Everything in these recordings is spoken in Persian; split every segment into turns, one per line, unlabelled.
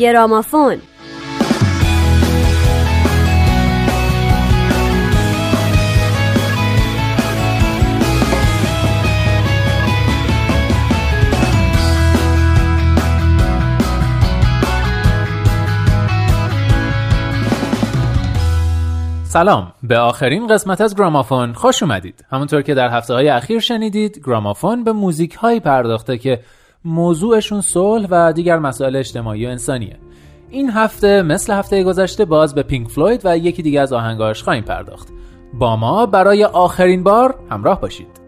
گرامافون.
سلام. به آخرین قسمت از گرامافون خوش اومدید. همونطور که در هفته های اخیر شنیدید گرامافون به موزیک هایی پرداخته که موضوعشون صلح و دیگر مسائل اجتماعی و انسانیه. این هفته مثل هفته گذشته باز به پینک فلوید و یکی دیگه از آهنگاش خواهیم پرداخت. با ما برای آخرین بار همراه باشید.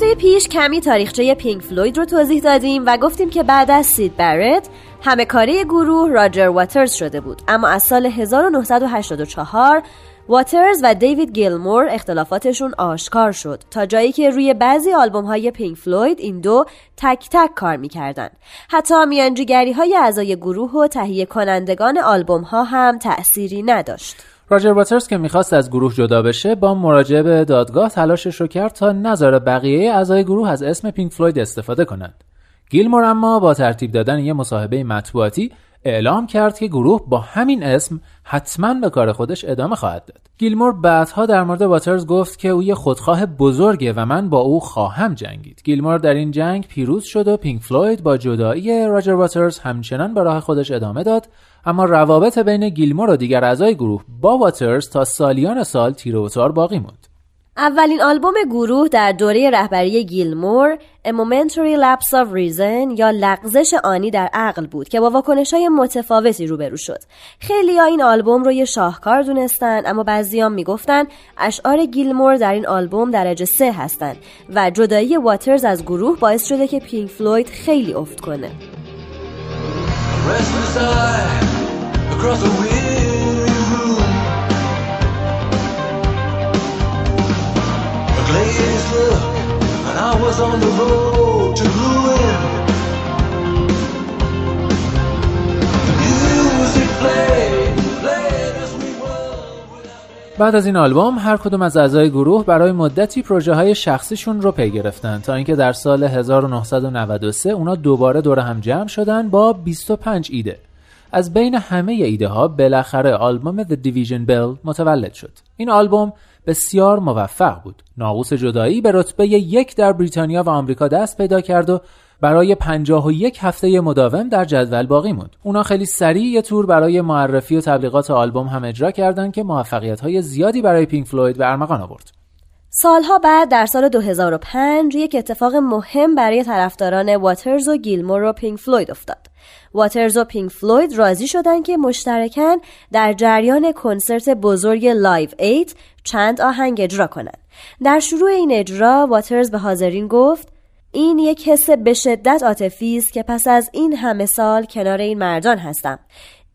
هفته پیش کمی تاریخچه پینک فلوید رو توضیح دادیم و گفتیم که بعد از سید برت همه کاره گروه راجر واترز شده بود. اما از سال 1984 واترز و دیوید گیلمور اختلافاتشون آشکار شد. تا جایی که روی بعضی آلبوم های پینک فلوید این دو تک تک کار می‌کردن حتی میانجیگری های اعضای گروه و تهیه کنندگان آلبوم ها هم تأثیری نداشت.
راجر واترز که می‌خواست از گروه جدا بشه با مراجعه به دادگاه تلاشش رو کرد تا نظر بقیه اعضای گروه از اسم پینک فلوید استفاده کنند. گیلمور اما با ترتیب دادن یه مصاحبه مطبوعاتی اعلام کرد که گروه با همین اسم حتما به کار خودش ادامه خواهد داد. گیلمور بعدها در مورد واترز گفت که او یه خودخواه بزرگه و من با او خواهم جنگید. گیلمور در این جنگ پیروز شد و پینک فلوید با جدایی راجر واترز همچنان به راه خودش ادامه داد اما روابط بین گیلمور و دیگر اعضای گروه با واترز تا سالیان سال تیر و تار باقی موند.
اولین آلبوم گروه در دوره رهبری گیلمور A Momentary Lapse of Reason یا لغزش آنی در عقل بود که با واکنش های متفاوتی روبرو شد. خیلی ها این آلبوم رو یه شاهکار دونستن اما بعضی هم می‌گفتن اشعار گیلمور در این آلبوم درجه سه هستن و جدایی واترز از گروه باعث شده که پینک فلوید خیلی افت کنه.
بعد از این آلبوم هر کدوم از اعضای گروه برای مدتی پروژه های شخصیشون رو پی گرفتن تا اینکه در سال 1993 اونا دوباره دور هم جمع شدن با 25 ایده. از بین همه ایده ها بالاخره آلبوم The Division Bell متولد شد. این آلبوم بسیار موفق بود ناقوس جدایی به رتبه یک در بریتانیا و آمریکا دست پیدا کرد و برای پنجاه و یک هفته مداوم در جدول باقی موند. اونا خیلی سریع یه تور برای معرفی و تبلیغات آلبوم هم اجرا کردند که موفقیت های زیادی برای پینک فلوید به ارمغان آورد.
سالها بعد در سال 2005 یک اتفاق مهم برای طرفداران واترز و گیلمور و پینک فلوید افتاد. واترز و پینک فلوید راضی شدند که مشترکاً در جریان کنسرت بزرگ Live 8 چند آهنگ اجرا کنند. در شروع این اجرا واترز به حاضرین گفت این یک حس به شدت عاطفی است که پس از این همه سال کنار این مردان هستم.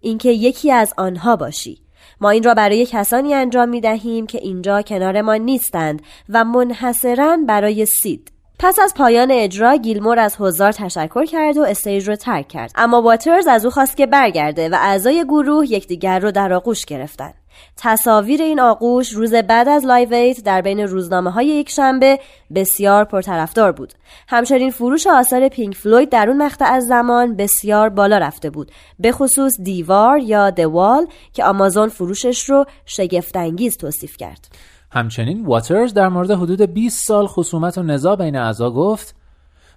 اینکه یکی از آنها باشی. ما این را برای کسانی انجام می دهیم که اینجا کنار ما نیستند و منحصرا برای سید. پس از پایان اجرا گیلمور از حضار تشکر کرد و stage رو ترک کرد اما واترز از او خواست که برگرده و اعضای گروه یکدیگر رو در آغوش گرفتند تصاویر این آغوش روز بعد از Live 8 در بین روزنامه های یک شنبه بسیار پرطرفدار بود. همچنین فروش آثار پینک فلوید در اون مقطع از زمان بسیار بالا رفته بود. به خصوص دیوار یا دوال که آمازون فروشش رو شگفتانگیز توصیف کرد.
همچنین واترز در مورد حدود 20 سال خصومت و نزاع بین اعضا گفت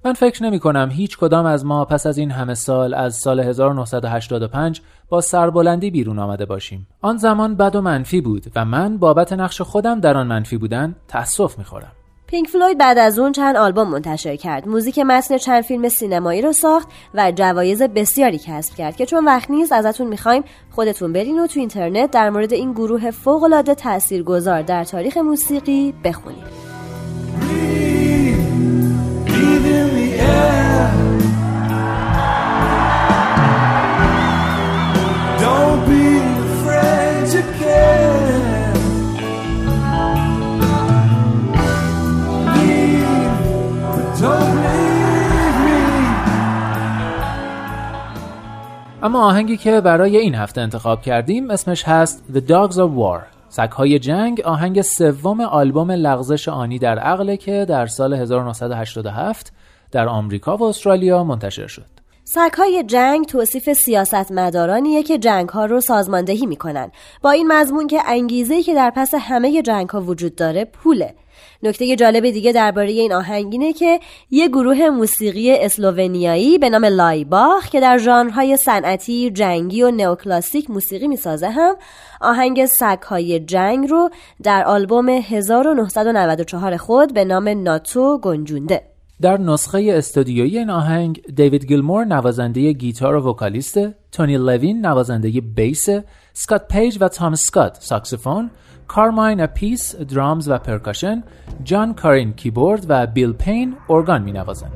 من فکر نمی کنم هیچ کدام از ما پس از این همه سال از سال 1985 با سربلندی بیرون آمده باشیم. آن زمان بد و منفی بود و من بابت نقش خودم در آن منفی بودن تأسف می خورم.
پینک فلوید بعد از اون چند آلبوم منتشر کرد. موزیک متن چند فیلم سینمایی رو ساخت و جوایز بسیاری کسب کرد که چون وقت نیست ازتون می‌خوایم خودتون برین و تو اینترنت در مورد این گروه فوق‌العاده تاثیرگذار در تاریخ موسیقی بخونید.
آهنگی که برای این هفته انتخاب کردیم اسمش هست The Dogs of War. سگهای جنگ آهنگ سوم آلبوم لغزش آنی در عقله که در سال 1987 در آمریکا و استرالیا منتشر شد.
سگهای جنگ توصیف سیاستمدارانیه که جنگ ها رو سازماندهی می‌کنن با این مضمون که انگیزه که در پس همه جنگ ها وجود داره پوله نکته جالب دیگه درباره این آهنگ اینه که یه گروه موسیقی اسلوونیایی به نام لایباخ که در ژانرهای صنعتی، جنگی و نئوکلاسیک موسیقی می‌سازه هم آهنگ سگهای جنگ رو در آلبوم 1994 خود به نام ناتو گنجونده.
در نسخه استودیویی این آهنگ دیوید گیلمور نوازنده گیتار و vocalist تونی لوین نوازنده bass سکات پیج و تام سکات ساکسیفون کارماین اپیس drums و percussion جان کارین کیبورد و بیل پین ارگان می نوازند.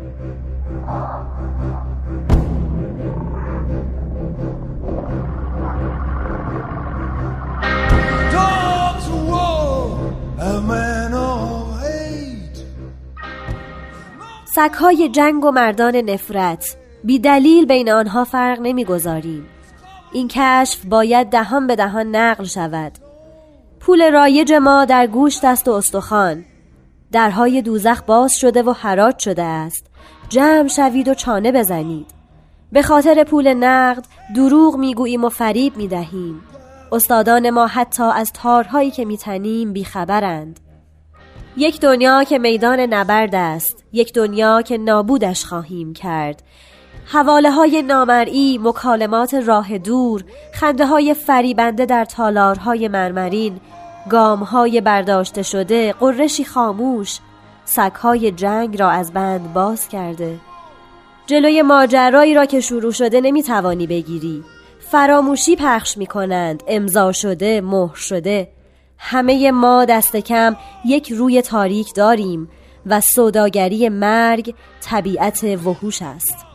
سگهای جنگ و مردان نفرت. بی دلیل بین آنها فرق نمی‌گذاریم. این کشف باید دهان به دهان نقل شود. پول رایج ما در گوشت است و استخوان. درهای دوزخ باز شده و حراج شده است. جمع شوید و چانه بزنید. به خاطر پول نقد دروغ می‌گوییم و فریب می‌دهیم. استادان ما حتی از تارهایی که میتنیم بیخبرند. یک دنیا که میدان نبرد است یک دنیا که نابودش خواهیم کرد حواله های نامرئی، مکالمات راه دور، خنده های فریبنده در تالارهای مرمرین، گام های برداشته شده، قرشی خاموش، سگهای جنگ را از بند باز کرده. جلوی ماجرایی را که شروع شده نمی‌توانی بگیری. فراموشی پخش می کنند، امضا شده، مهر شده. همه ما دست کم یک روی تاریک داریم و سوداگری مرگ طبیعت وحوش است.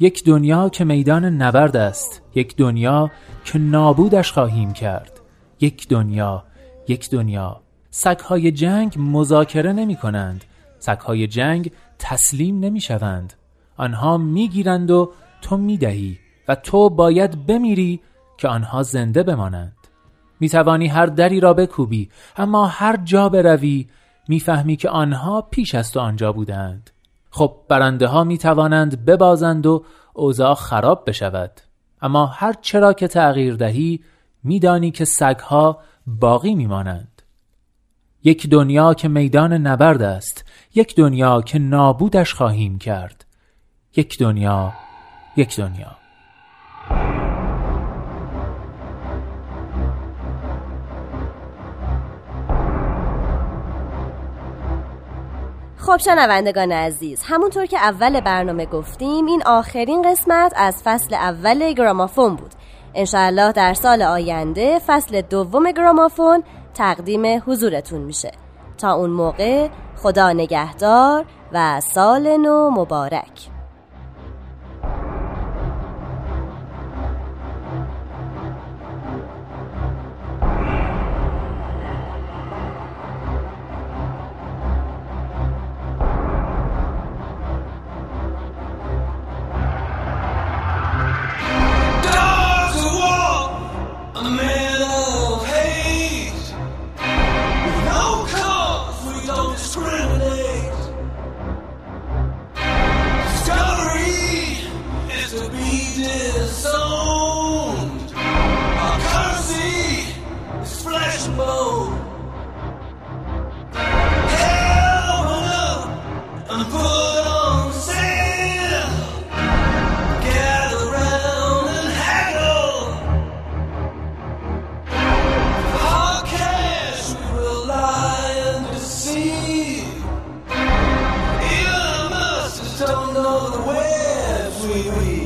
یک دنیا که میدان نبرد است یک دنیا که نابودش خواهیم کرد. یک دنیا یک دنیا. سگهای جنگ مذاکره نمی کنند سگهای جنگ تسلیم نمی شوند آنها می گیرند و تو می دهی و تو باید بمیری که آنها زنده بمانند. می توانی هر دری را بکوبی اما هر جا بروی می‌فهمی که آنها پیش از تو آنجا بودند. خب برنده ها می توانند ببازند و اوضاع خراب بشود. اما هر چرا که تغییر دهی میدانی که سگها باقی میمانند. یک دنیا که میدان نبرد است یک دنیا که نابودش خواهیم کرد. یک دنیا یک دنیا.
خب شنوندگان عزیز همونطور که اول برنامه گفتیم این آخرین قسمت از فصل اول گرامافون بود. انشاءالله در سال آینده فصل دوم گرامافون تقدیم حضورتون میشه. تا اون موقع خدا نگهدار و سال نو مبارک.
Amazing. sweet.